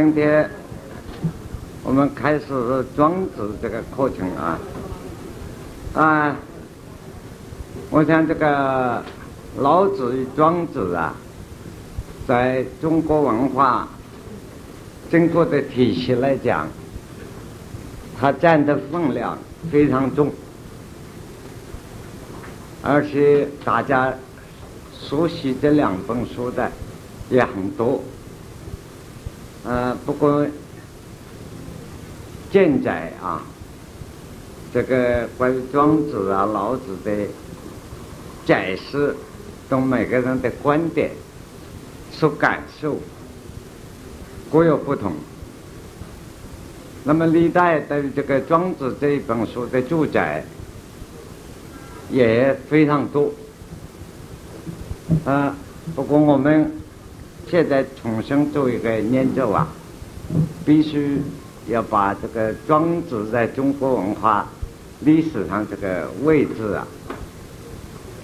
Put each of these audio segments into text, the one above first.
今天我们开始庄子这个课程啊，啊，我想这个老子与庄子啊，在中国文化整个的体系来讲，它占的分量非常重，而且大家熟悉这两本书的也很多。呃，不过现在啊，这个关于庄子啊、老子的解释，同每个人的观点、所感受各有不同。那么历代对这个庄子这一本书的注解也非常多。啊，不过我们。现在重新做一个研究啊，必须要把这个庄子在中国文化历史上这个位置啊，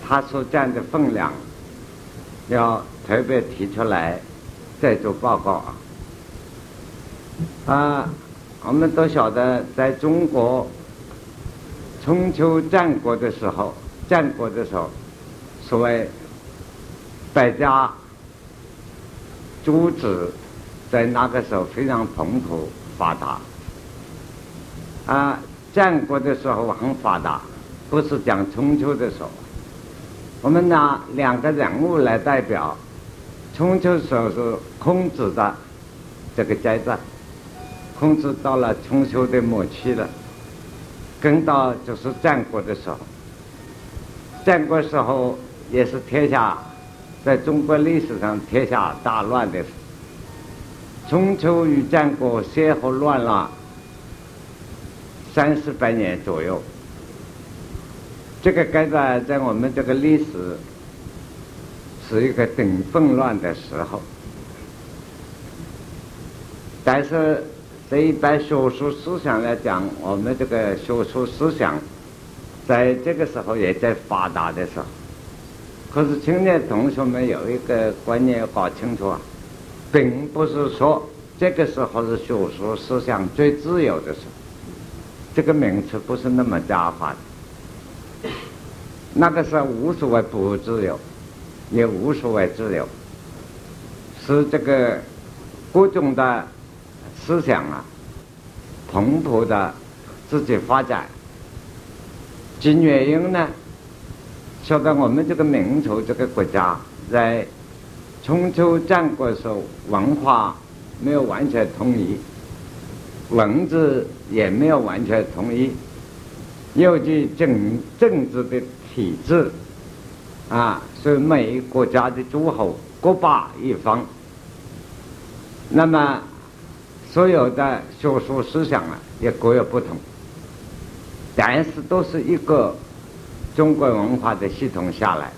他所占的分量，要特别提出来再做报告啊。啊，我们都晓得，在中国春秋战国的时候，战国的时候，所谓百家。珠子在那个时候非常蓬勃发达，啊，战国的时候很发达，不是讲春秋的时候。我们拿两个人物来代表，春秋时候是孔子的这个阶段，孔子到了春秋的末期了，跟到就是战国的时候，战国时候也是天下。在中国历史上，天下大乱的时春秋与战国先后乱了三四百年左右。这个阶段在我们这个历史是一个顶混乱的时候，但是在一般学术思想来讲，我们这个学术思想在这个时候也在发达的时候。可是青年同学们有一个观念要搞清楚啊，并不是说这个时候是学术思想最自由的时候，这个名词不是那么加法的。那个时候无所谓不自由，也无所谓自由，是这个各种的思想啊蓬勃的自己发展，其原因呢？说到我们这个民族这个国家，在春秋战国时候，文化没有完全统一，文字也没有完全统一，尤其政政治的体制，啊，所以每一个国家的诸侯各霸一方，那么所有的学术思想啊，也各有不同，但是都是一个。中国文化的系统下来，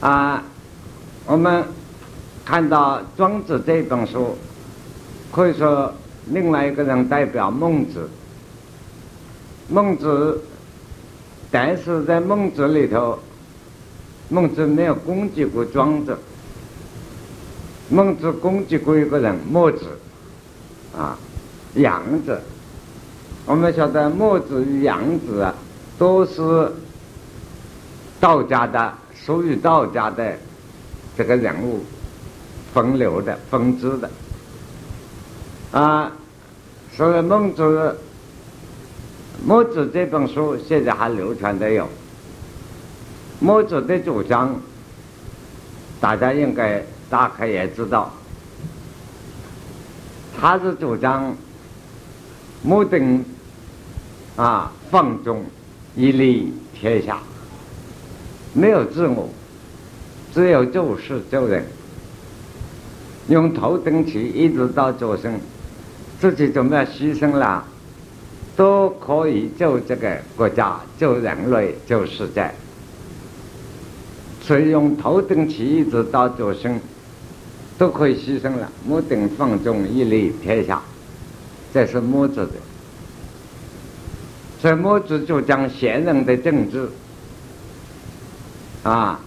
啊，我们看到庄子这本书，可以说另外一个人代表孟子。孟子，但是在孟子里头，孟子没有攻击过庄子。孟子攻击过一个人，墨子，啊，杨子。我们晓得墨子与杨子啊。都是道家的，属于道家的这个人物，分流的、分支的啊。所以孟子、墨子这本书现在还流传的有。墨子的主张，大家应该大概也知道，他是主张目定啊放纵。一立天下，没有自我，只有做事做人。用头等起一直到做生，自己怎么样牺牲了，都可以救这个国家、救人类、救世界。所以用头等起一直到做生，都可以牺牲了。目定放纵，一立天下，这是墨子的。所以墨子主张贤人的政治，啊，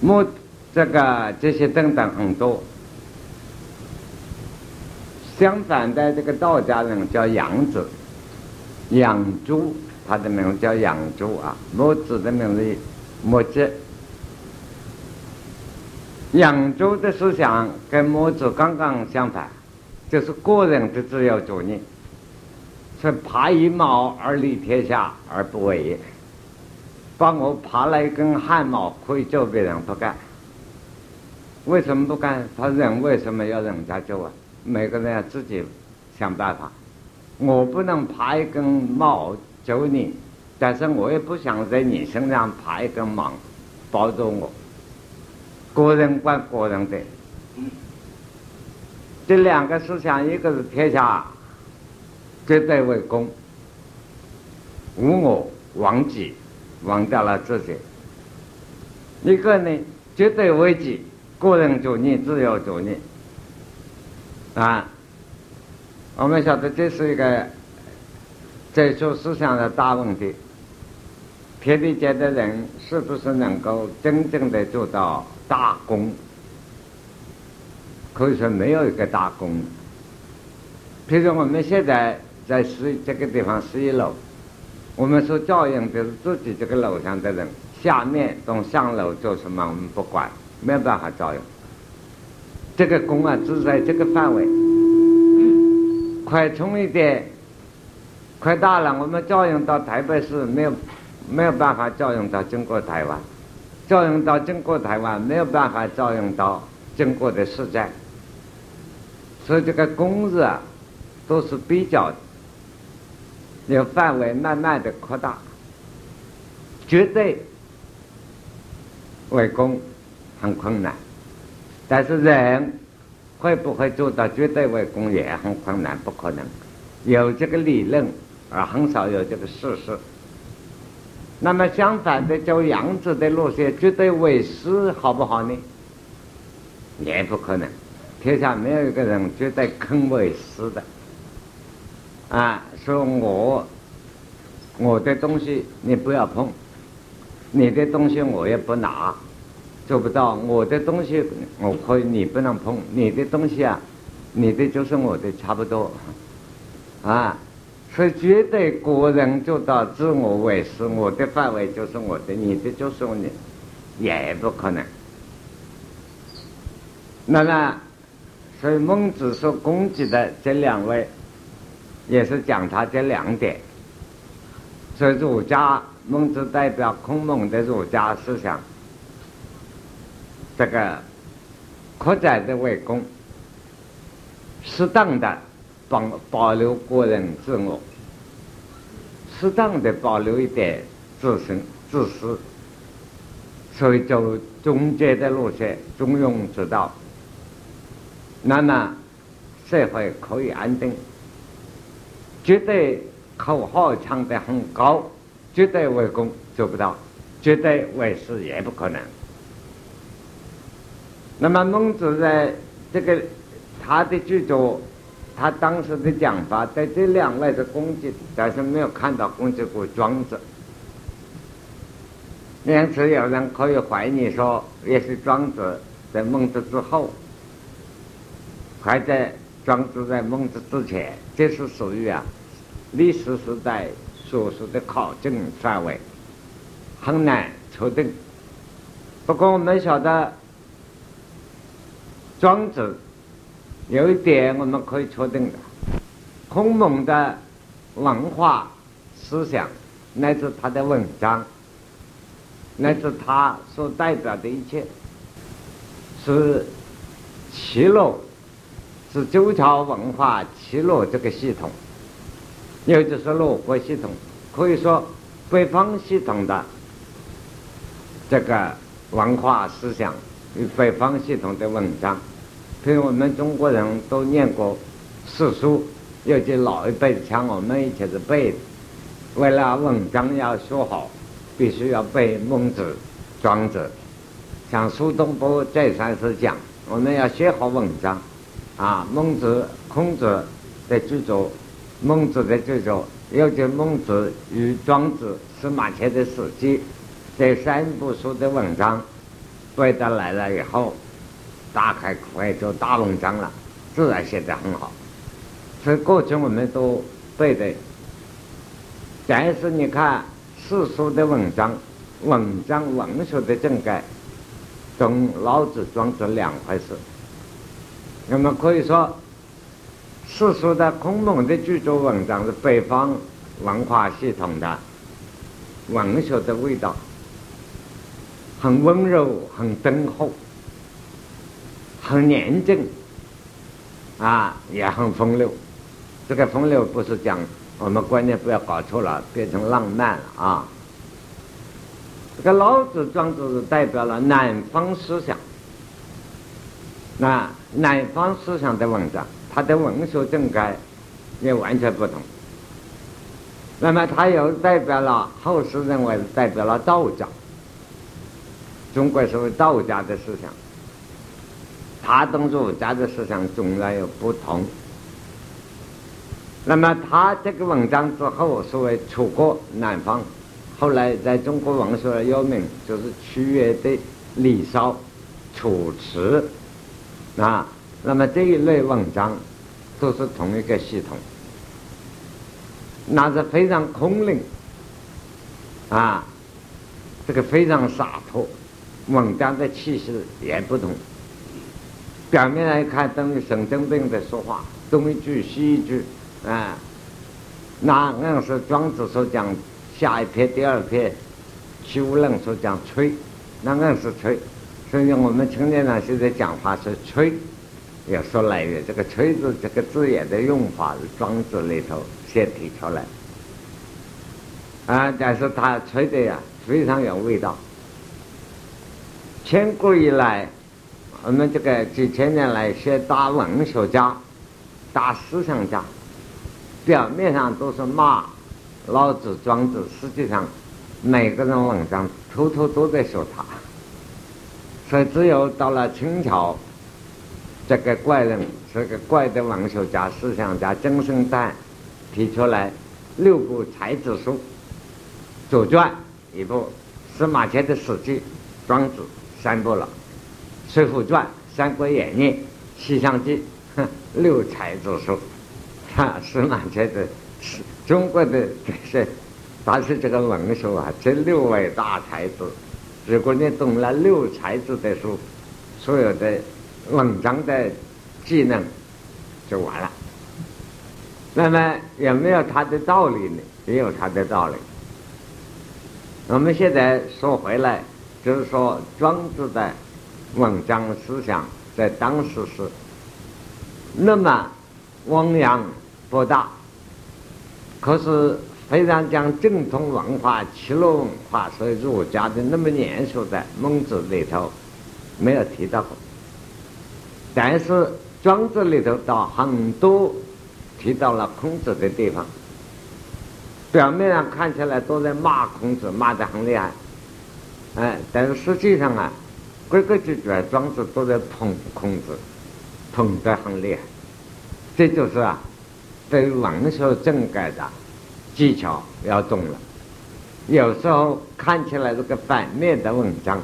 墨这个这些等等很多，相反的，这个道家人叫杨子，养猪，他的名字叫养猪啊。墨子的名字墨子。养猪的思想跟墨子刚刚相反，就是个人的自由主义，是爬一毛而立天下而不为也。帮我爬了一根汗毛，可以救别人，不干。为什么不干？他人为什么要人家救啊？每个人要自己想办法。我不能爬一根毛救你，但是我也不想在你身上爬一根毛包住我。个人管个人的，这两个思想，一个是天下绝对为公，无我忘己，忘掉了自己；一个呢，绝对为己，个人主义、自由主义。啊，我们晓得这是一个哲学思想的大问题。天地间的人是不是能够真正的做到？大功，可以说没有一个大功。譬如我们现在在十这个地方十一楼，我们所照应的是自己这个楼上的人，下面从上楼做什么我们不管，没有办法照应。这个功啊，只在这个范围，快充一点，快大了，我们照应到台北市没有没有办法照应到经过台湾。照应到中国台湾没有办法照应到中国的实在，所以这个公日啊都是比较有范围慢慢的扩大，绝对为公很困难，但是人会不会做到绝对为公也很困难，不可能有这个理论，而很少有这个事实。那么相反的，走杨子的路线，绝对为师，好不好呢？也不可能，天下没有一个人绝对肯为师的。啊，说我我的东西你不要碰，你的东西我也不拿，做不到。我的东西我可以，你不能碰。你的东西啊，你的就是我的，差不多。啊。所以绝对个人做到自我为师，我的范围就是我的，你的就是你，也不可能。那么，所以孟子所攻击的这两位，也是讲他这两点。所以儒家，孟子代表孔孟的儒家思想，这个扩展的为公，适当的。保保留个人自我，适当的保留一点自身自私，所以走中间的路线，中庸之道，那么社会可以安定。绝对口号唱得很高，绝对为公做不到，绝对为私也不可能。那么孟子在这个他的著作。他当时的讲法在这两位的攻击，但是没有看到攻击过庄子。因此，有人可以怀疑说，也是庄子在孟子之后，还在庄子在孟子之前，这是属于啊历史时代所说的考证范围，很难确定。不过，我们晓得庄子。有一点我们可以确定的，孔孟的文化思想，乃至他的文章，乃至他所代表的一切，是齐鲁，是周朝文化齐鲁这个系统，也就是鲁国系统，可以说北方系统的这个文化思想与北方系统的文章。所以我们中国人都念过史书，尤其老一辈像我们以前是背的。为了文章要学好，必须要背孟子、庄子。像苏东坡再三是讲，我们要写好文章。啊，孟子、孔子的著作，孟子的著作，尤其孟子与庄子、司马迁的《史记》这三部书的文章背得来了以后。打开可以做大文章了，自然写得很好。所以过去我们都背的。但是你看世俗的文章，文章文学的正改，跟老子、庄子两回事。那么可以说，世俗的孔孟的著作文章是北方文化系统的文学的味道，很温柔，很敦厚，很严正，啊，也很风流。这个风流不是讲我们观念不要搞错了，变成浪漫了啊。这个老子、庄子是代表了南方思想，那南方思想的文章，它的文学正解也完全不同。那么，它又代表了后世认为代表了道家，中国所谓道家的思想，它跟儒家的思想总然有不同。那么他这个文章之后，所谓楚国南方，后来在中国文学的有名，就是屈原的《离骚》《楚辞》啊。那么这一类文章都是同一个系统，那是非常空灵啊，这个非常洒脱，文章的气势也不同。表面来看，等于神经病在说话，东一句西一句。啊，那硬是庄子所讲下一篇第二篇，齐无论所讲吹，那硬是吹，所以我们青年人现在讲话是吹，要说来源，这个吹字这个字眼的用法是庄子里头先提出来，啊，但是他吹的呀非常有味道。千古以来，我们这个几千年来，些大文学家、大思想家。表面上都是骂老子、庄子，实际上每个人文章偷偷都在说他。所以只有到了清朝，这个怪人，这个怪的文学家、思想家曾生旦提出来六部才子书，《左传》一部，司马迁的《史记》、《庄子》三部了，《水浒传》、《三国演义》、《西厢记》，哼，六才子书。啊，司马迁的，是中国的这些，但是这个文学啊，这六位大才子，如果你懂了六才子的书，所有的文章的技能就完了。那么有没有他的道理呢？也有他的道理。我们现在说回来，就是说庄子的文章思想在当时是那么汪洋。博大，可是非常讲正统文化、齐鲁文化，所以儒家的那么严肃的孟子里头没有提到过，但是庄子里头倒很多提到了孔子的地方，表面上看起来都在骂孔子，骂得很厉害，哎，但是实际上啊，规规矩矩，庄子都在捧孔子，捧得很厉害，这就是啊。对文学正改的技巧要懂了，有时候看起来这个反面的文章，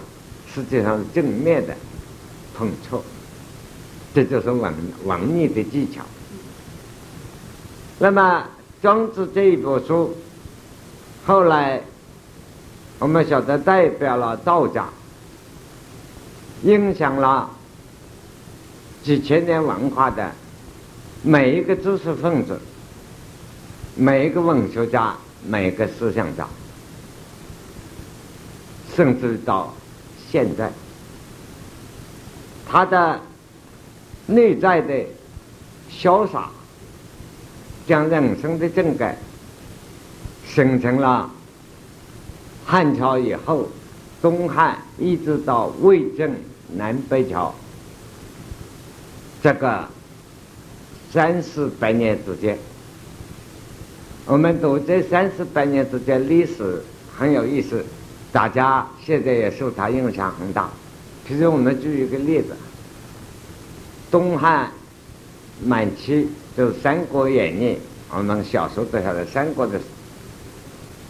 实际上是正面的碰错，这就是文文艺的技巧。那么庄子这一部书，后来我们晓得代表了道家，影响了几千年文化的。每一个知识分子，每一个文学家，每一个思想家，甚至到现在，他的内在的潇洒，将人生的正改，形成了汉朝以后，东汉一直到魏晋南北朝，这个。三四百年之间，我们读这三四百年之间历史很有意思，大家现在也受它影响很大。其实我们举一个例子，东汉晚期就是《三国演义》，我们小时候都晓得三国的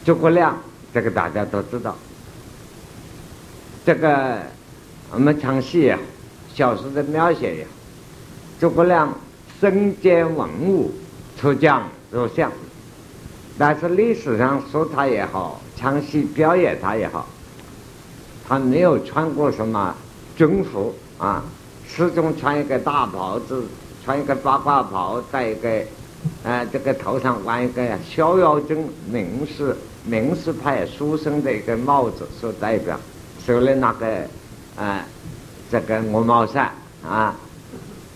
诸葛亮，这个大家都知道。这个我们唱戏也好，小说的描写呀，诸葛亮。身兼文武，出将入相。但是历史上说他也好，唱戏表演他也好，他没有穿过什么军服啊，始终穿一个大袍子，穿一个八卦袍，戴一个，呃，这个头上挂一个逍遥镇名士名士派书生的一个帽子所代表，手里那个，啊，这个鹅毛扇啊，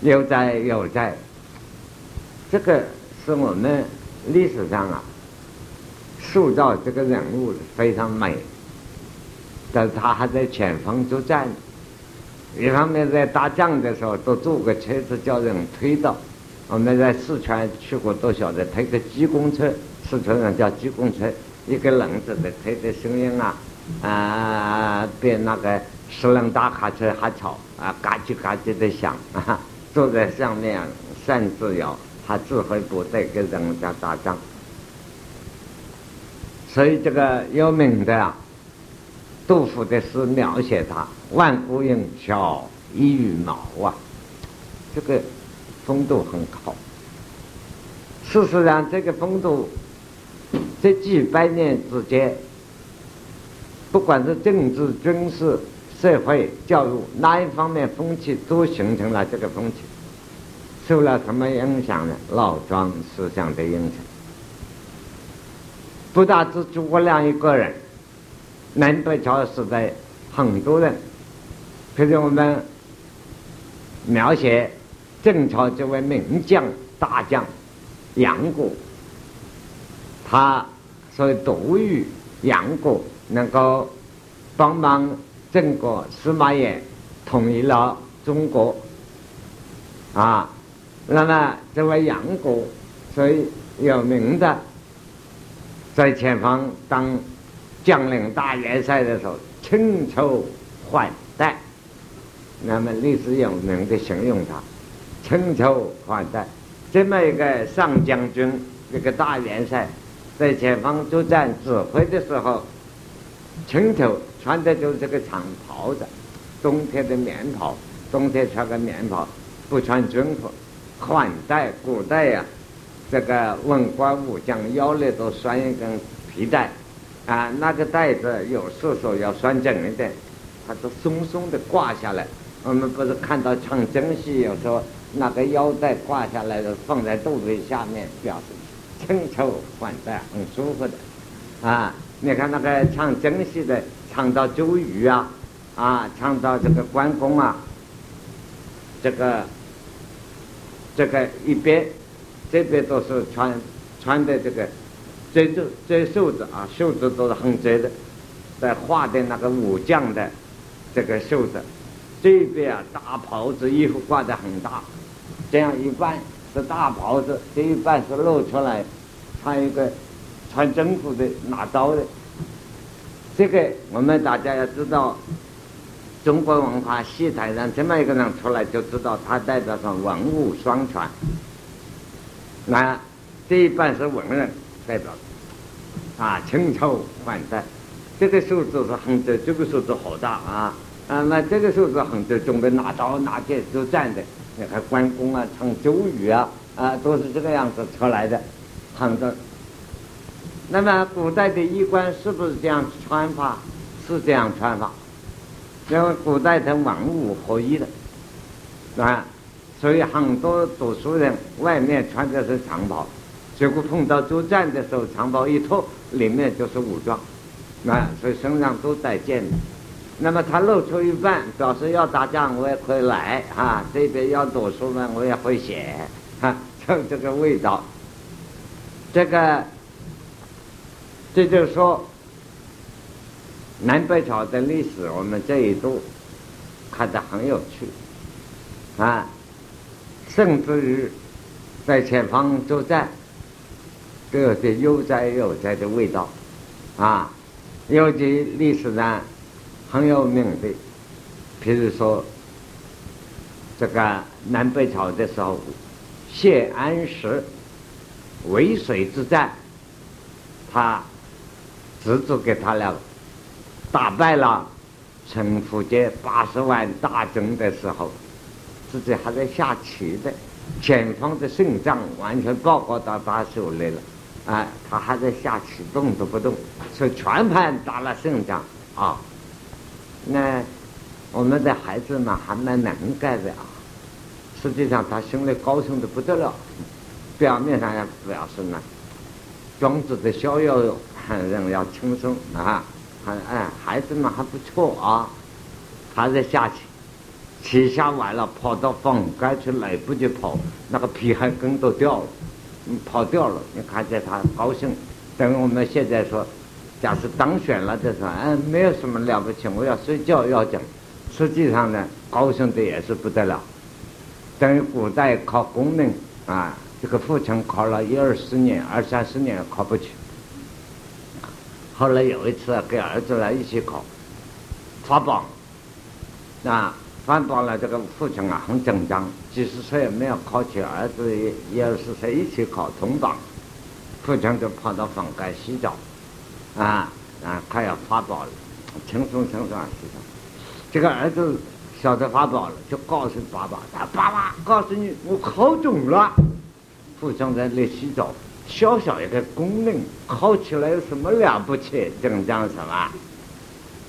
悠哉悠哉，这个是我们历史上啊。塑造这个人物非常美，但是他还在前方作战。一方面在打仗的时候都坐个车子叫人推到。我们在四川去过都晓得，推个机工车，四川人叫机工车，一个轮子的推的声音啊，啊，比那个十轮大卡车还吵啊，嘎叽嘎叽的响啊。坐在上面扇自由，他指挥部队跟人家打仗。所以这个有名的啊，杜甫的诗描写他万古云霄一羽毛啊，这个风度很好。事实上，这个风度这几百年之间，不管是政治、军事、社会、教育哪一方面风气，都形成了这个风气。受了什么影响呢？老庄思想的影响。不但只诸葛亮一个人，南北朝时代很多人，譬如我们描写郑朝这位名将大将杨过，他所以独于杨过能够帮忙郑国司马炎统一了中国，啊，那么这位杨过所以有名的。在前方当将领大元帅的时候，请求款待，那么历史有名的形容他，请求款待，这么一个上将军，一个大元帅，在前方作战指挥的时候，请求穿的就是个长袍子，冬天的棉袍，冬天穿个棉袍，不穿军服，款待古代呀。这个文官武将腰里都拴一根皮带，啊，那个带子有时候要拴紧一点，它是松松的挂下来。我们不是看到唱京戏，有时候那个腰带挂下来的放在肚子下面，表示轻抽缓带，很舒服的。啊，你看那个唱京戏的，唱到周瑜啊，啊，唱到这个关公啊，这个这个一边。这边都是穿穿的这个遮住遮袖子啊，袖子都是很窄的，在画的那个武将的这个袖子，这边啊大袍子衣服挂的很大，这样一半是大袍子，这一半是露出来，穿一个穿征服的拿刀的，这个我们大家要知道，中国文化戏台上这么一个人出来，就知道他代表着文武双全。那这一半是文人代表，啊，清朝款待，这个数字是很多，这个数字好大啊啊！那这个数字很多，准备拿刀拿剑都站的，你看关公啊，唱周瑜啊，啊，都是这个样子出来的，很多。那么古代的衣冠是不是这样穿法？是这样穿法，因为古代的文武合一的，啊。所以很多读书人外面穿的是长袍，结果碰到作战的时候，长袍一脱，里面就是武装，啊，所以身上都带剑。那么他露出一半，表示要打仗我也可以来啊，这边要读书呢我也会写，哈，就这个味道。这个，这就是说，南北朝的历史，我们这一度看得很有趣，啊。甚至于在前方作战，都有些悠哉悠哉的味道，啊，尤其历史上很有名的，譬如说这个南北朝的时候，谢安石渭水之战，他侄子给他俩打败了陈福杰八十万大军的时候。自己还在下棋的，前方的胜仗完全报告到他手里了，啊，他还在下棋，动都不动，是全盘打了胜仗啊。那我们的孩子嘛，还蛮能干的啊。实际上他心里高兴的不得了，表面上要表示呢，庄子的逍遥人要轻松啊，还哎，孩子们还不错啊，还在下棋。骑下完了，跑到房间去来不及跑，那个皮还跟都掉了，跑掉了。你看见他高兴，等我们现在说，假设当选了，就说哎，没有什么了不起，我要睡觉要紧。实际上呢，高兴的也是不得了。等于古代考功名啊，这个父亲考了一二十年、二三十年考不去，后来有一次给儿子来一起考，发榜，那。反倒了，这个父亲啊很紧张，几十岁也没有考取，儿子一二十岁一起考同榜，父亲就跑到房间洗澡，啊啊，快要发宝了，轻松轻松啊洗澡。这个儿子晓得发宝了，就告诉爸爸：“他爸爸，告诉你，我考中了。”父亲在那洗澡，小小一个功能，考起来有什么了不起？紧张什么？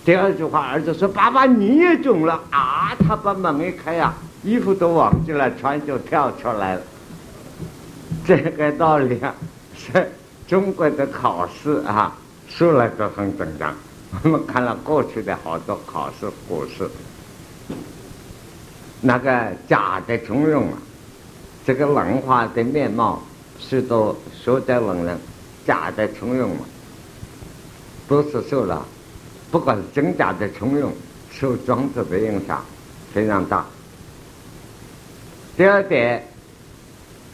第二句话，儿子说：“爸爸，你也肿了啊！”他把门一开呀，衣服都忘记了穿，就跳出来了。这个道理啊，是中国的考试啊，说来都很紧张。我们看了过去的好多考试古诗，那个假的从容啊，这个文化的面貌，是都说在文人假的从容嘛，都是受了。不管是真假的从容，受庄子的影响非常大。第二点，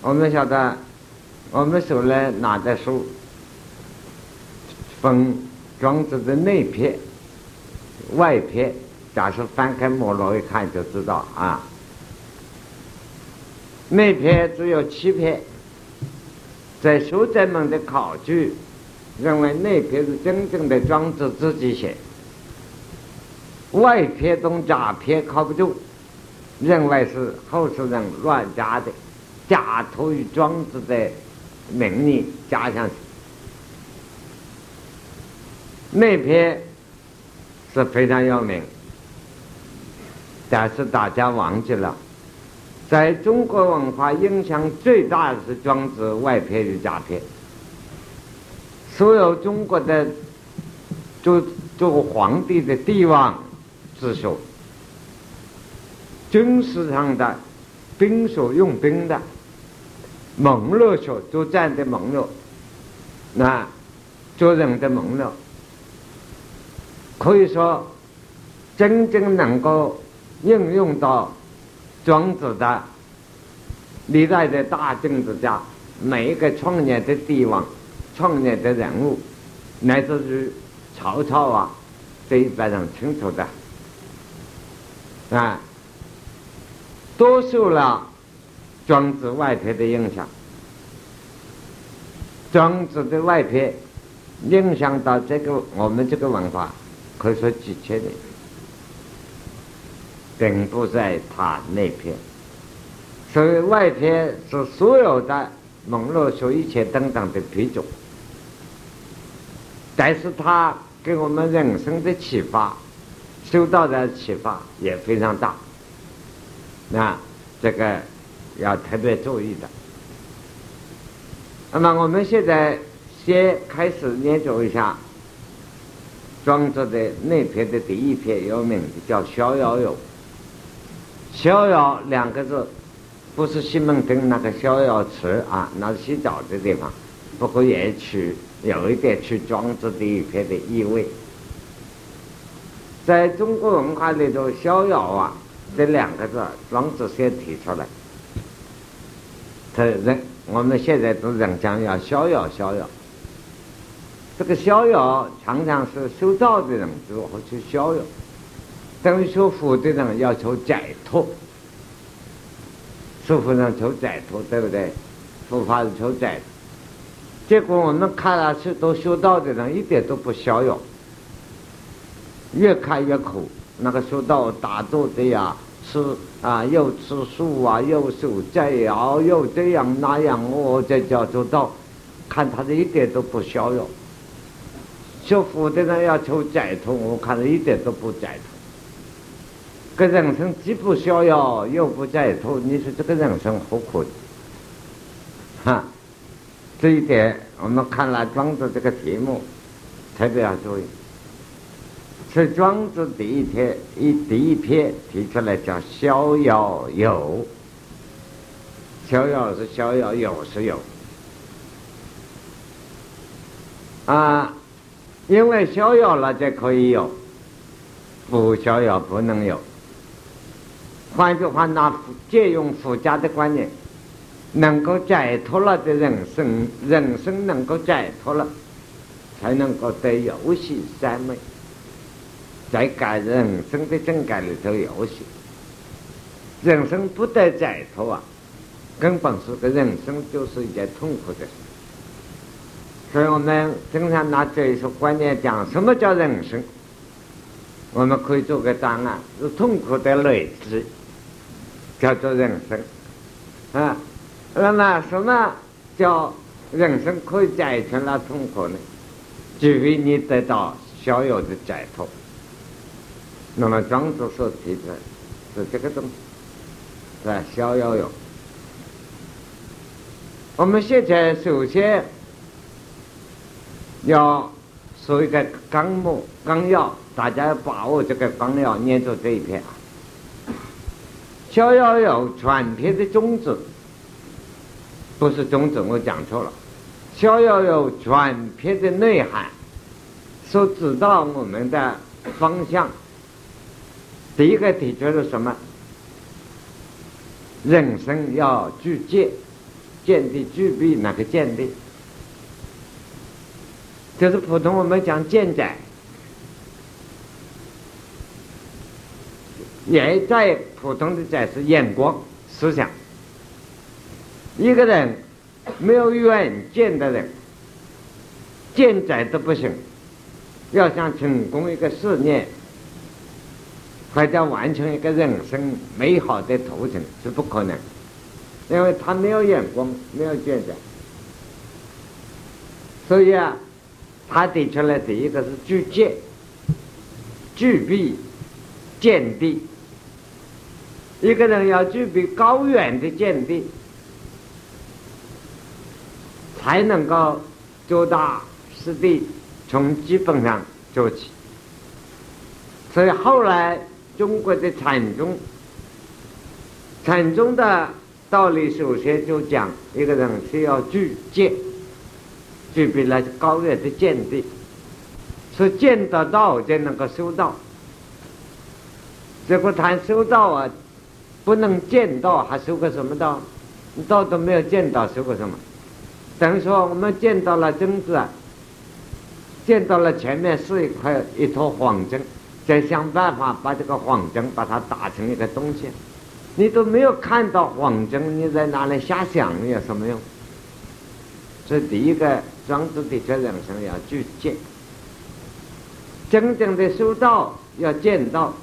我们晓得，我们手里拿的书，分庄子的内篇、外篇。假设翻开目录一看就知道啊，内篇只有七篇，在学者们的考据。认为内篇是真正的庄子自己写，外篇中假篇靠不住，认为是后世人乱加的，假托于庄子的名义加上去。内篇是非常有名，但是大家忘记了，在中国文化影响最大的是庄子外篇与假篇。所有中国的做做皇帝的帝王之学，军事上的兵所用兵的盟络学，作战的盟络，那做人的盟络，可以说真正能够应用到庄子的历代的大政治家，每一个创业的帝王。创业的人物，乃至于曹操啊，这一般人清楚的啊，多受了庄子外篇的影响。庄子的外篇影响到这个我们这个文化，可以说几千年，并不在他那篇。所以外篇是所有的网络学一切等等的品种。但是他给我们人生的启发，受到的启发也非常大。那这个要特别注意的。那么我们现在先开始研究一下庄子的那篇的第一篇有名的叫《逍遥游》。逍遥两个字，不是西门町那个逍遥池啊，那是洗澡的地方，不过也取。有一点去庄子的一篇的意味，在中国文化里头，“逍遥”啊这两个字，庄子先提出来。他人我们现在都讲讲要逍遥，逍遥。这个逍遥常常是修道的人如何去逍遥，等于修佛的人要求解脱，修佛人求解脱，对不对？佛法是求解脱。结果我们看了去都修道的人一点都不逍遥，越看越苦。那个修道打坐的呀，吃啊，又吃素啊，又守斋熬，又这样那样，哦，这叫做道。看他的一点都不逍遥。学佛的人要求解脱，我看他一点都不解脱。这人生既不逍遥又不解脱，你说这个人生何苦？这一点我们看了庄子这个题目，特别要注意。是庄子第一篇一第一篇提出来叫逍遥游，逍遥是逍遥，有是有。啊，因为逍遥了才可以有，不逍遥不能有。换句话，拿借用佛家的观念，能够解脱了的人生，人生能够解脱了，才能够得游戏三昧。在改人生的正改里头游戏，人生不得解脱啊，根本是个人生就是一件痛苦的事。所以我们经常拿这一说观念讲，什么叫人生？我们可以做个答案：是痛苦的累积，叫做人生。啊，那么什么叫人生可以解决了痛苦呢？除非你得到逍遥的解脱。那么庄子所提的是这个东西，是？逍遥游。我们现在首先要说一个纲目纲要，大家要把握这个纲要，念住这一篇。逍遥游全篇的宗旨不是宗旨，我讲错了。逍遥游全篇的内涵所指导我们的方向。第一个提出是什么？人生要具见，见地具备哪个见地？就是普通我们讲见解，也在普通的解释眼光思想。一个人没有远见的人，见窄都不行。要想成功一个事业。或者完成一个人生美好的途程是不可能，因为他没有眼光，没有见解。所以啊，他提出来第一个是具见、具备见地。一个人要具备高远的见地，才能够做大事地，从基本上做起。所以后来。中国的禅宗，禅宗的道理首先就讲一个人需要具见，具备了高远的见地，是见得到才能够修道。结果谈修道啊，不能见到，还修个什么道？你道都没有见到，修个什么？等于说我们见到了真子啊，见到了前面是一块一坨黄针。再想办法把这个黄针把它打成一个东西，你都没有看到黄针，你在哪里瞎想有什么用？这第一个庄子的这人生要具见，真正的修道要见到，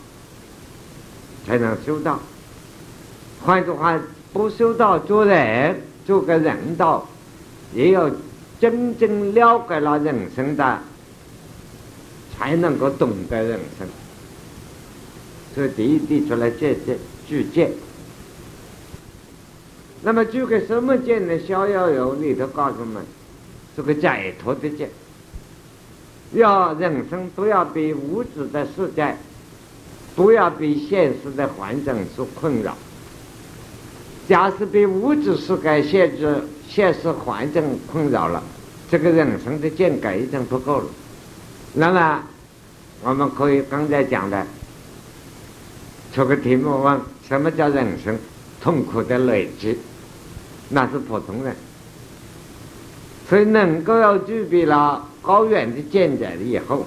才能修道。换句话，不修道做人，做个人道，也要真正了解了人生的。才能够懂得人生，所以第一提出来见见具见。那么具个什么见呢？逍遥游里头告诉我们，是个解脱的见。要人生不要被物质的世界，不要被现实的环境所困扰。假使被物质世界限制、现实环境困扰了，这个人生的见解已经不够了。那么，我们可以刚才讲的出个题目问：什么叫人生痛苦的累积？那是普通人，所以能够要具备了高远的见解了以后，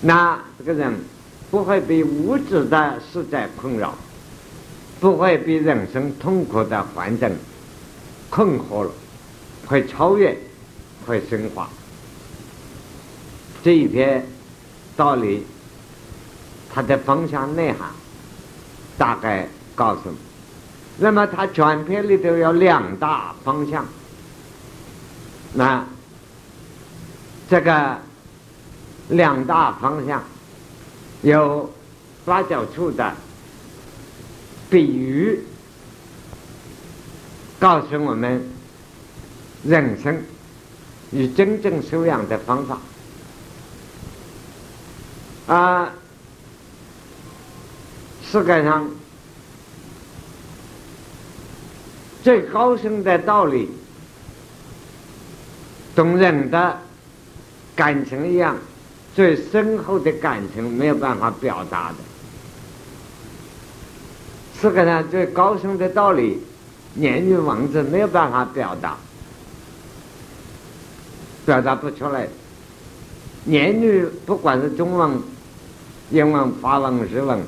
那这个人不会被物质的世界困扰，不会被人生痛苦的环境困惑了，会超越，会升华。这一篇道理，它的方向内涵大概告诉你。那么它全篇里头有两大方向，那这个两大方向有八角处的比喻，告诉我们人生与真正修养的方法啊，世界上。最高深的道理，同人的感情一样，最深厚的感情没有办法表达的。世界上最高深的道理，言语文字没有办法表达，表达不出来。言语不管是中文、英文、法文、日文，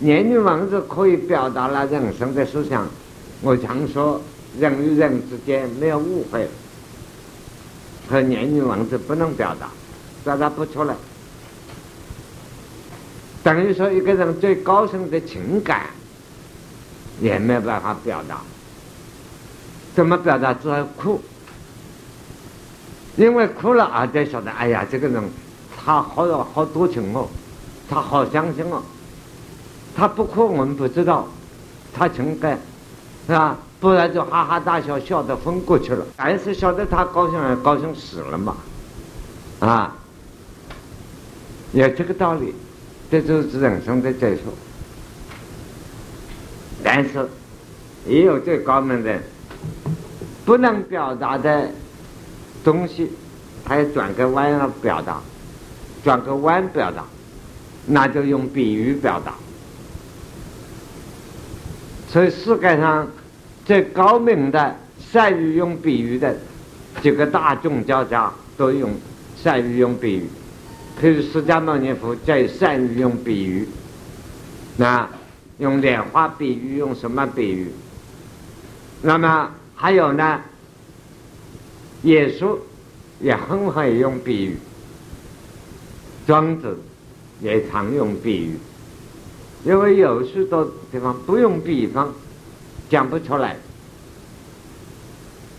言语文字可以表达了人生的思想。我常说，人与人之间没有误会，和言语文字不能表达，表达不出来。等于说，一个人最高深的情感也没有办法表达。怎么表达？只有哭，因为哭了啊，才晓得，哎呀，这个人他好有好多情哦，他好相信哦。他不哭，我们不知道他情感。是吧？不然就哈哈大笑，笑得昏过去了。但是晓得他高兴，高兴死了嘛？啊，有这个道理，这就是人生的追求。但是也有最高明的，不能表达的东西，他要转个弯来表达，转个弯表达，那就用比喻表达。所以世界上。最高明的、善于用比喻的几个大宗教家都用善于用比喻，譬如释迦牟尼佛最善于用比喻，那用莲花比喻，用什么比喻？那么还有呢？耶稣也很会用比喻，庄子也常用比喻，因为有许多地方不用比方。讲不出来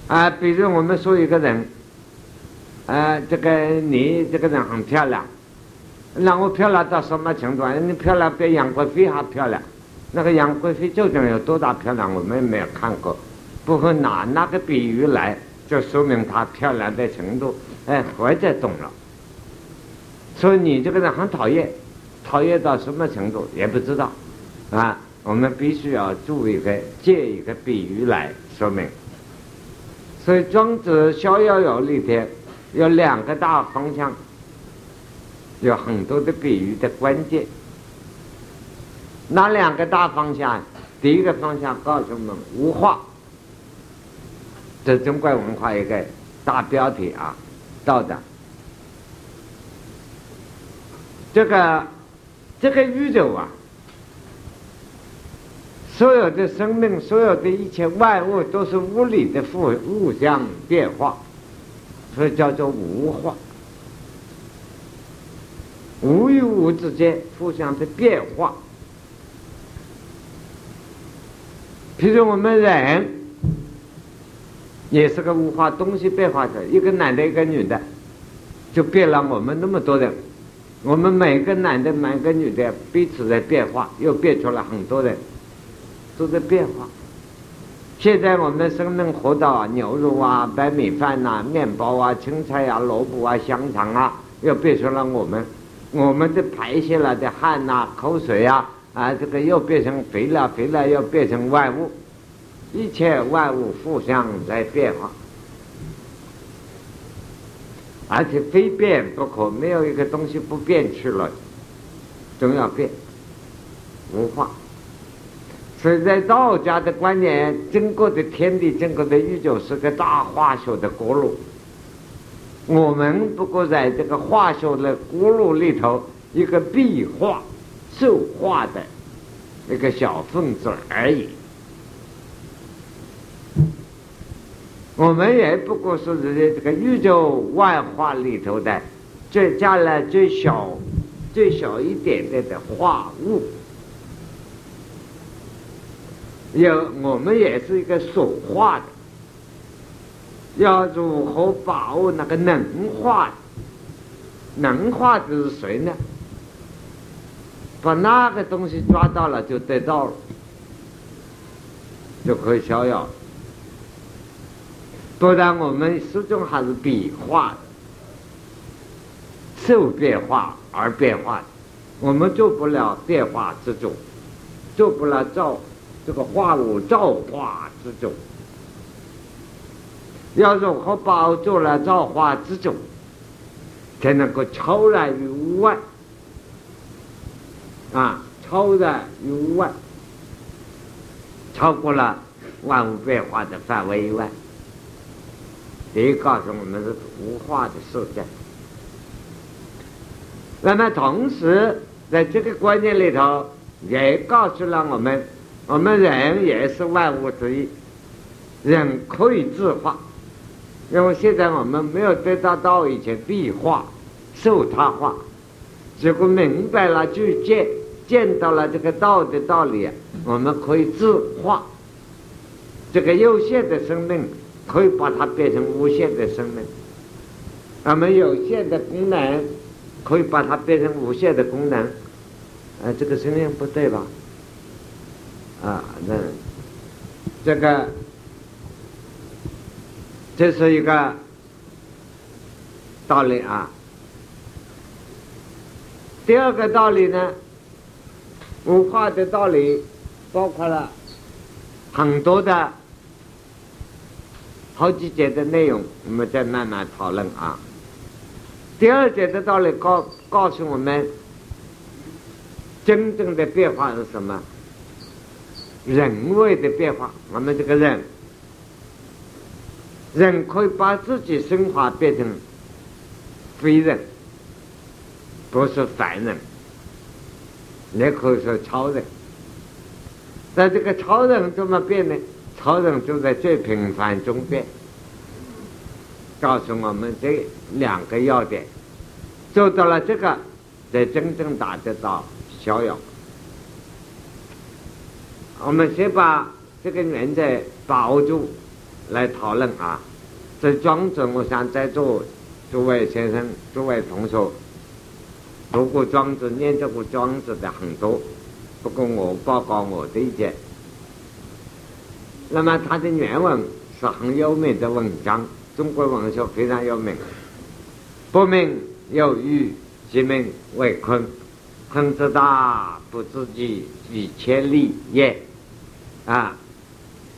啊！比如我们说一个人，啊，这个你这个人很漂亮，那我漂亮到什么程度啊？你漂亮比杨贵妃还漂亮。那个杨贵妃究竟有多大漂亮？我们没有看过，不会拿那个比喻来，就说明她漂亮的程度。哎，或者懂了。所以你这个人很讨厌，讨厌到什么程度也不知道，啊。我们必须要注一个借一个比喻来说明，所以《庄子·逍遥游》里边有两个大方向，有很多的比喻的关键。那两个大方向？第一个方向告诉我们无话，这中国文化一个大标题啊，道的。这个这个宇宙啊。所有的生命，所有的一切万物，都是物理的互互相变化，所以叫做无化。无与无之间互相的变化。譬如我们人，也是个无化，东西变化的，一个男的，一个女的，就变了我们那么多人。我们每个男的，每个女的，彼此在变化，又变出了很多人。都在变化。现在我们生命活到啊牛肉啊、白米饭呐、面包啊、青菜啊、萝卜啊、香肠啊，又变成了我们我们的排泄了的汗呐、口水啊啊，这个又变成肥了，肥了又变成万物，一切万物互相在变化，而且非变不可，没有一个东西不变去了，总要变，无化。所以在道家的观念，整个的天地、整个的宇宙是个大化学的锅炉。我们不过在这个化学的锅炉里头，一个壁化、受化的一个小分子而已。我们也不过是在这个宇宙万化里头的最加了最小、最小一点点的化物。有我们也是一个所化的，要如何把握那个能化？能化的是谁呢？把那个东西抓到了，就得到了，就可以逍遥。不然我们始终还是变化的，受变化而变化的，我们做不了变化之中，做不了造这个化物造化之中。要如何把做了造化之中，才能够超然于物外？啊，超然于物外，超过了万物变化的范围以外，也告诉我们是无化的世界。那么同时，在这个观念里头，也告诉了我们，我们人也是万物之一，人可以自化，因为现在我们没有得到道以前必化，受他化，结果明白了就见。见到了这个道的道理，我们可以自化。这个有限的生命可以把它变成无限的生命，我们有限的功能可以把它变成无限的功能。啊，这个声音不对吧？啊，那这个这是一个道理啊。第二个道理呢？无化的道理，包括了很多的好几节的内容，我们再慢慢讨论啊。第二节的道理告告诉我们，真正的变化是什么？人为的变化。我们这个人，人可以把自己升华变成非人，不是凡人。也可以说超人，那这个超人怎么变呢？超人就在最平凡中变。告诉我们这两个要点，做到了这个，才真正达得到逍遥。我们先把这个原则把握住来讨论啊。这庄子，我想在座诸位先生、诸位同学。读过庄子，念这过庄子的很多，不过我报告我的意见。那么他的原文是很有名的文章，中国文学非常有名。不名有余，其名为坤。坤之大，不知己以千里也。啊，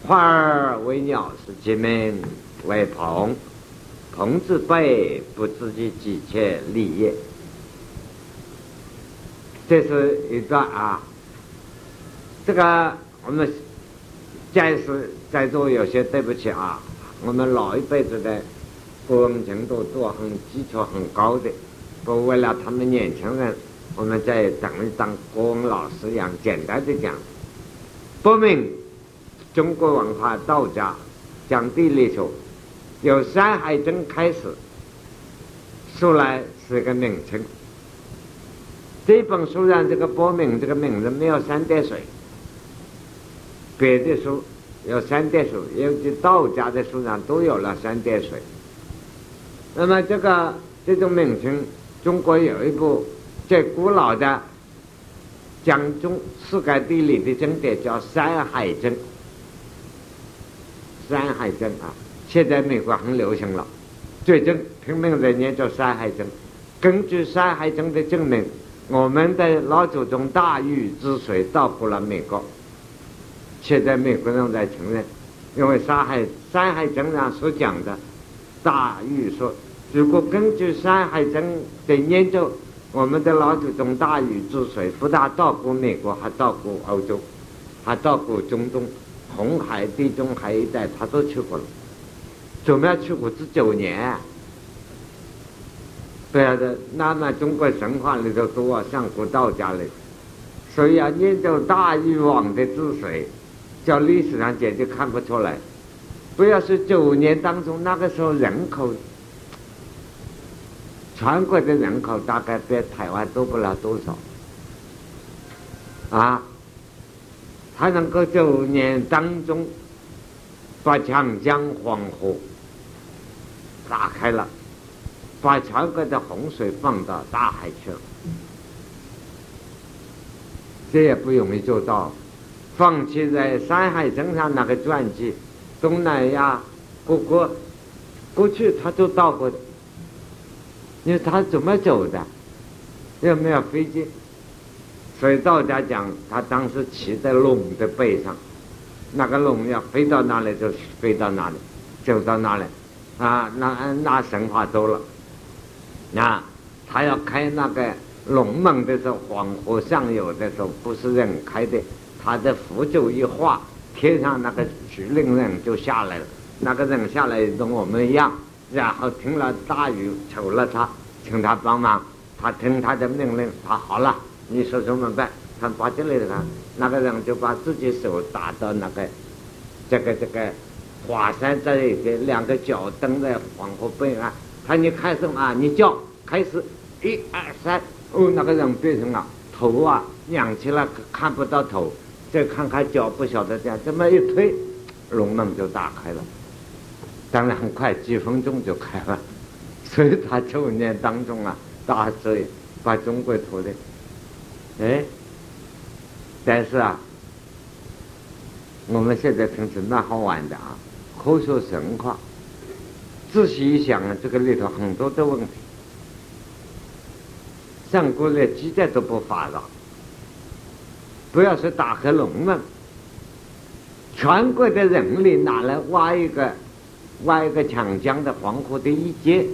花儿为鸟，是其名为鹏。鹏之背，不知己几千里也。这是一段啊，这个我们暂时在座有些对不起啊，我们老一辈子的国文程度都很基础很高的，不为了他们年轻人，我们在等于当国文老师一样简单的讲，不明中国文化道家讲地理学，由《山海经》开始，出来是个名称。这本书上这个报名这个名字没有三点水，别的书有三点水，尤其道家的书上都有了三点水。那么这个这种名称，中国有一部最古老的讲中世界地理的经典叫《山海经》。山海经啊，现在美国很流行了，最近拼命在念叫《山海经》，根据《山海经》的证明。我们的老祖宗大禹治水到过了美国，现在美国人在承认，因为《山海山海经》上所讲的，大禹说，如果根据《山海经》的研究，我们的老祖宗大禹治水不但到过美国，还到过欧洲，还到过中东、红海、地中海一带，他都去过了，怎么样去过这九年？不要的，那么中国神话里头多啊，像古道家里，所以要研究大禹王的治水，叫历史上简直看不出来。不要说九年当中，那个时候人口，全国的人口大概比台湾多不了多少，啊，他能够九年当中把长江、黄河打开了，把全国的洪水放到大海去了，这也不容易做到。放弃在《山海经》上那个传记，东南亚各国过去他都到过的，因为他怎么走的？又没有飞机，所以道家讲他当时骑在龙的背上，那个龙要飞到哪里就飞到哪里，走到哪里，啊，那那神话多了，那他要开那个龙门的时候，黄河上游的时候不是人开的。他的符咒一画，天上那个指令人就下来了。那个人下来跟我们一样，然后听了大雨，求了他，请他帮忙。他听他的命令，他好了，你说怎么办？他把这里的他，那个人就把自己手打到那个这个这个华山这里的两个脚蹬在黄河背岸。他你开始啊，你叫开始，一二三，哦，那个人变成了头啊，仰起来看不到头。再看看脚，不晓得这样，这么一推，龙门就打开了。当然很快，几分钟就开了。所以他九年当中啊，大水把中国拖的，哎，但是啊，我们现在听是蛮好玩的啊，科学神话。仔细一想啊，这个里头很多的问题，上古的记载都不发达。不要说打黑龙门，全国的人力拿来挖一个，挖一个长江的黄河的一截，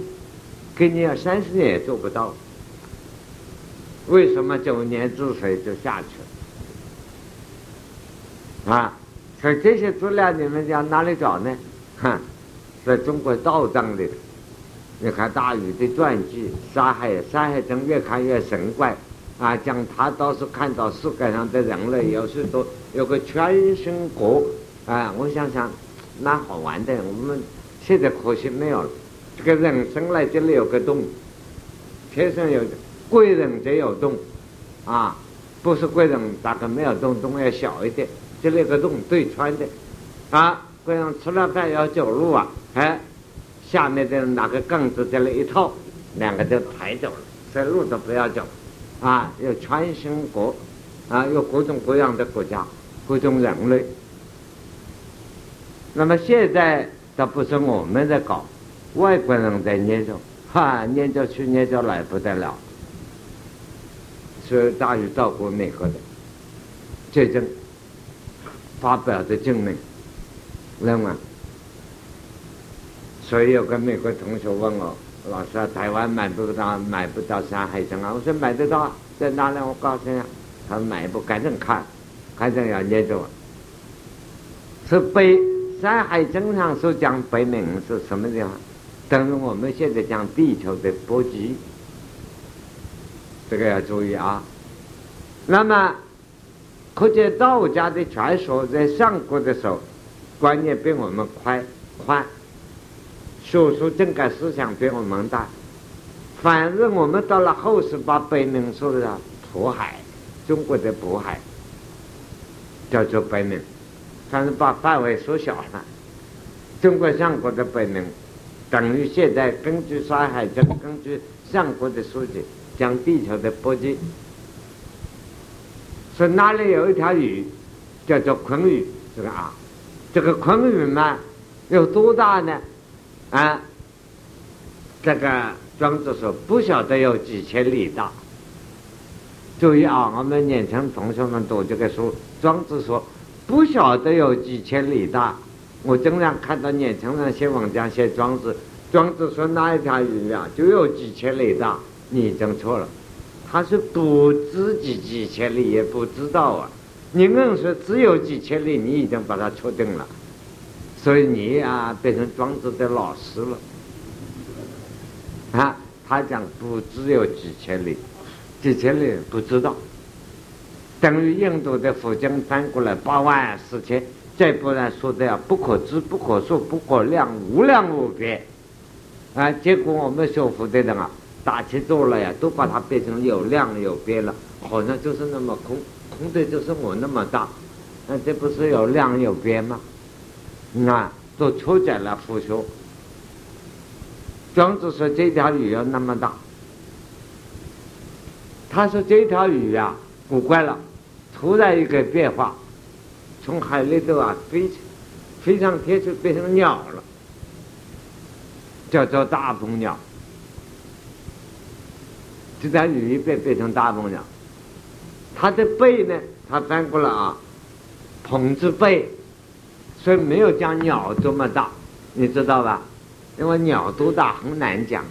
给你要三十年也做不到。为什么九年治水就下去了？啊，所以这些资料你们要哪里找呢？哼，在中国道藏里，你看大禹的传记，《山海》《山海经》越看越神怪。啊，讲他倒是看到世界上的人类有许多有个全身骨，啊，我想想，蛮好玩的。我们现在可惜没有了。这个人生来这里有个洞，天生有贵人就有洞，啊，不是贵人大概没有洞，洞要小一点，这里有个洞对穿的，啊，贵人吃了饭要走路啊，哎，下面的拿个杠子这里一套，两个就抬走了，这路都不要走。啊，有全新国，啊，有各种各样的国家，各种人类。那么现在倒不是我们在搞，外国人在研究，哈，研究去研究来不得了。所以大于到过美国的，最近发表的证明，那么，所以有个美国同学问我。老师，台湾买不到，买不到《山海经》啊！我说买得到，在哪里？我告诉你，他买不，赶紧看，赶紧要念着。是北《山海经》上所讲北冥是什么地方？等于我们现在讲地球的波及，这个要注意啊。那么，可见道家的传说在上古的时候，观念比我们宽宽。学术整个思想比我们大，反正我们到了后世把北冥说的渤海，中国的渤海叫做北冥，但是把范围缩小了。中国上古的北冥等于现在根据《山海经》根据上古的书籍讲地球的波及，说哪里有一条鱼叫做鲲鱼，这个啊，这个鲲鱼嘛有多大呢？啊，这个庄子说不晓得有几千里大。注意啊，我们年轻同学们读这个书，庄子说不晓得有几千里大。我经常看到年轻人写文章写庄子，庄子说那一条鱼啊就有几千里大，你已经错了。他是不知几几千里也不知道啊。你硬说只有几千里，你已经把它确定了。所以你啊，变成庄子的老师了啊！他讲不只有几千里，几千里不知道，等于印度的佛经翻过来八万四千，再不然说的呀，不可知、不可说、不可量、无量无边啊！结果我们学佛的人啊，打起坐来呀，都把它变成有量有边了，好像就是那么空，空的就是我那么大。那这不是有量有边吗？那都出在了腐朽。庄子说这条鱼有那么大，他说这条鱼啊古怪了，突然一个变化，从海里头啊飞，飞上天就变成鸟了，叫做大鹏鸟。这条鱼一变变成大鹏鸟，它的背呢，它翻过来啊，鹏字背，所以没有讲鸟这么大，你知道吧？因为鸟多大很难讲，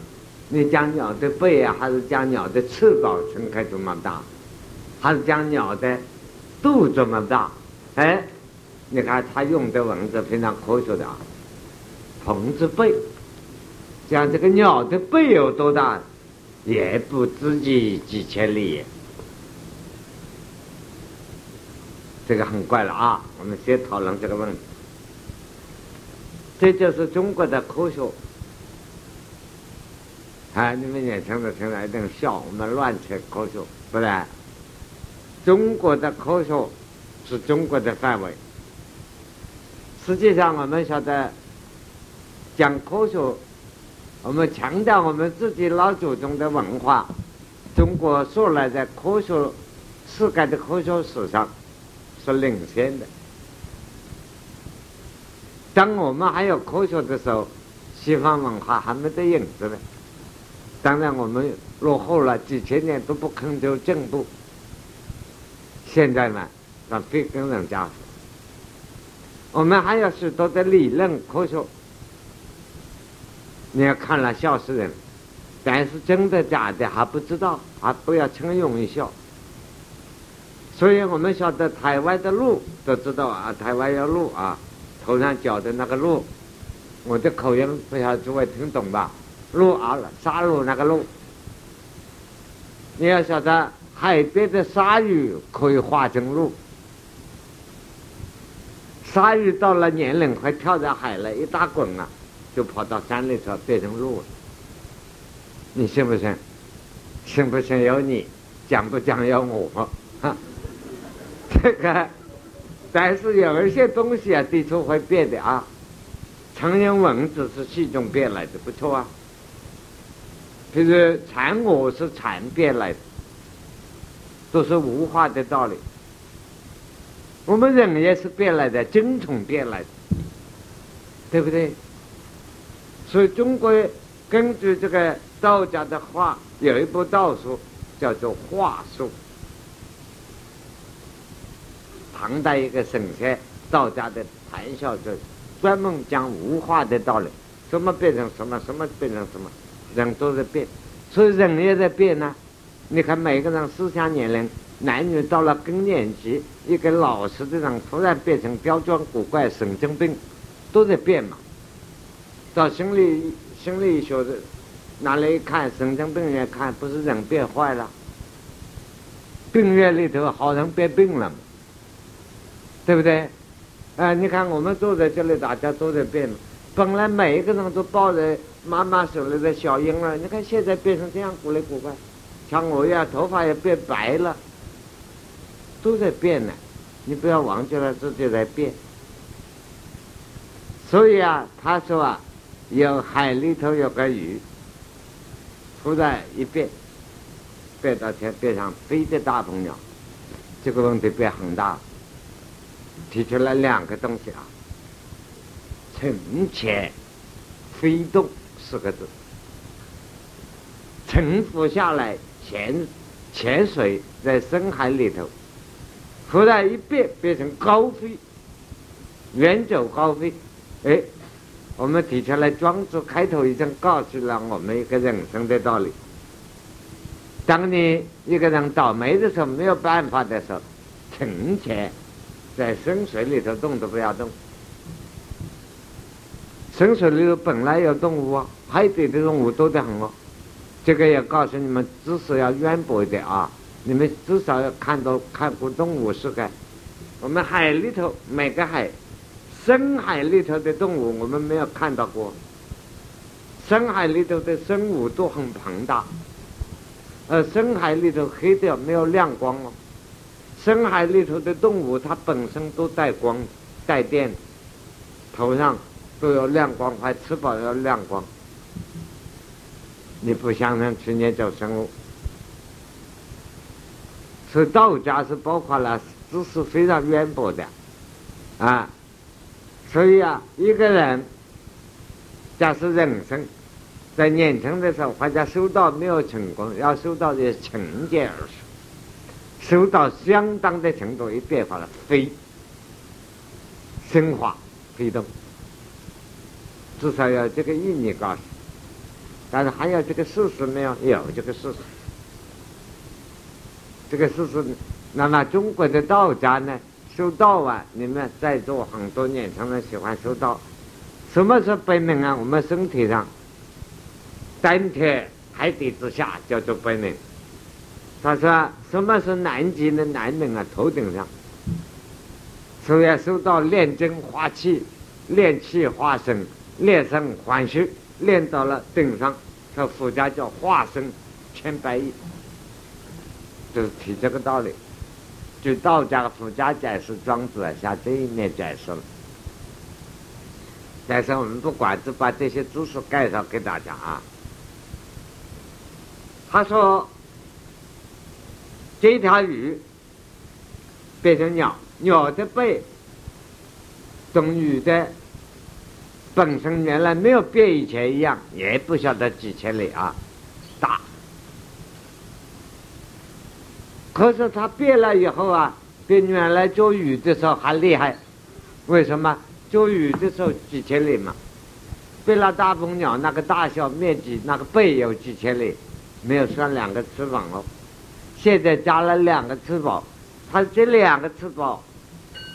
你讲鸟的背啊，还是讲鸟的翅膀撑开这么大，还是讲鸟的肚这么大？哎，你看他用的文字非常科学的啊，鹏字背，讲这个鸟的背有多大？也不知几几千里，这个很怪了啊！我们先讨论这个问题。这就是中国的科学。啊，你们年轻的听了一定笑，我们乱扯科学，不然，中国的科学是中国的范围。实际上，我们晓得讲科学。我们强调我们自己老祖宗的文化，中国素来在科学世界的科学史上是领先的。当我们还有科学的时候，西方文化还没得影子呢。当然，我们落后了几千年都不肯就进步。现在呢，那非跟人家，我们还有许多的理论科学。你要看了笑死人，但是真的假的还不知道，还不要轻容易笑。所以我们晓得台湾的路都知道啊，台湾有路啊，头上脚的那个路，我的口音不晓得诸位听懂吧？路啊，沙路那个路，你要晓得海边的鲨鱼可以化成路，鲨鱼到了年龄会跳在海了，一大滚啊。就跑到山里头变成路了，你信不信？信不信由你，讲不讲由我。这个，但是有一些东西啊，的确会变的啊。常用文字是系中变来的，不错啊。譬如禅我是禅变来的，都是无话的道理。我们人也是变来的，精虫变来的，对不对？所以，中国根据这个道家的话，有一部道书叫做《话术》。唐代一个神仙，道家的谈笑者，专门讲无话的道理，什么变成什么，什么变成什么，人都在变，所以人也在变呢。你看，每个人思想年龄、男女到了更年期，一个老实的人突然变成刁钻古怪、神经病，都在变嘛。到心理心理学的拿来一看，神经病院看，不是人变坏了，病院里头好人变病了嘛，对不对？啊，你看我们坐在这里，大家都在变，本来每一个人都抱着妈妈手里的小婴儿，你看现在变成这样古来古怪，像我一样，头发也变白了，都在变呢，你不要忘记了自己在变。所以啊，他说啊。有海里头有个鱼，突然一变，变到天边上飞的大鹏鸟，这个问题变很大，提出来两个东西啊，沉潜飞动四个字，沉浮下来潜潜水在深海里头，忽然一变变成高飞，远走高飞，哎。我们提出来，庄子开头已经告诉了我们一个人生的道理：当你一个人倒霉的时候，没有办法的时候，沉潜在深水里头动都不要动。深水里头本来有动物啊，海底的动物多得很哦。这个要告诉你们，知识要渊博一点啊！你们至少要看到看过动物世界。我们海里头每个海。深海里头的动物，我们没有看到过。深海里头的生物都很庞大，而深海里头黑的没有亮光哦。深海里头的动物，它本身都带光、带电，头上都要亮光，还吃饱要亮光。你不相信去研究生物？所以道家是包括了知识非常渊博的，啊，所以啊，一个人假是人生在年轻的时候，或者修道没有成功，要修道的成戒而修，修到相当的程度，也变化了飞，升华飞动，至少要这个意义告诉，但是还有这个事实没有？有这个事实。这个事实，那么中国的道家呢，修道啊，你们在座很多年轻人喜欢修道。什么是本能啊？我们身体上，丹田海底之下叫做本能。他说，什么是南极的南能啊？头顶上。所以修道练真化气，炼气化生，炼生还虚，练到了顶上，他佛家叫化身千百亿。就是提这个道理，就道家佛家解释庄子啊，像这一面解释了。但是我们不管，只把这些知识介绍给大家啊。他说，这条鱼变成鸟，鸟的背跟鱼的本身原来没有变以前一样，也不晓得几千里啊，大。可是它变了以后啊，比原来做鱼的时候还厉害。为什么？做鱼的时候几千里嘛，比那大蜂鸟那个大小面积那个背有几千里，没有算两个翅膀哦。现在加了两个翅膀，它这两个翅膀，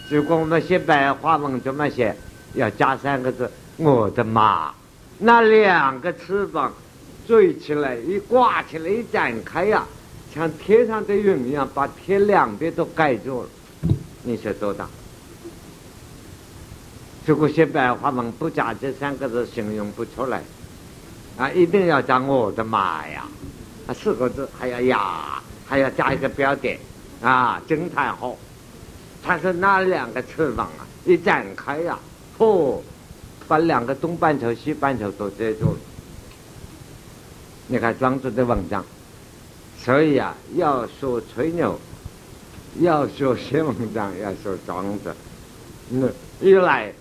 如果我们写白话文怎么写？要加三个字。我的妈！那两个翅膀坠起来，一挂起来，一展开呀！像天上的云一样，把天两边都盖住了。你说多大？如果写白话文不加这三个字，形容不出来。啊，一定要加我的妈呀！啊，四个字还要呀，还要加一个标点啊，惊叹号。它是那两个翅膀啊，一展开呀，嚯，把两个东半球、西半球都遮住了。你看庄子的文章。所以啊，要说吹牛，要说写文章，要说庄子。那一来，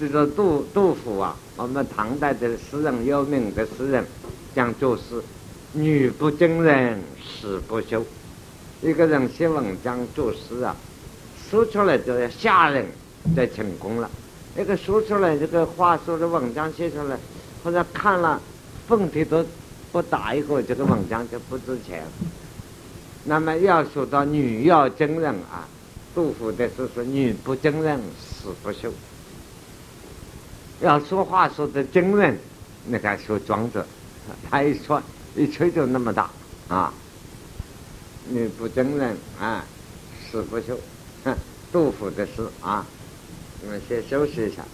这个杜杜甫啊，我们唐代的诗人，有名的诗人，讲作诗：女不惊人死不休。一个人写文章作诗啊，说出来就要吓人，就成功了。那个说出来这个话，说的文章写出来，或者看了，问题都。不打一个，这个文章就不值钱。那么要说到女要真人啊，杜甫的诗是女不真人死不休。要说话说的惊人，那个说庄子，他一说一吹就那么大啊。你不争人啊，死不休。杜甫的诗啊，我们先休息一下。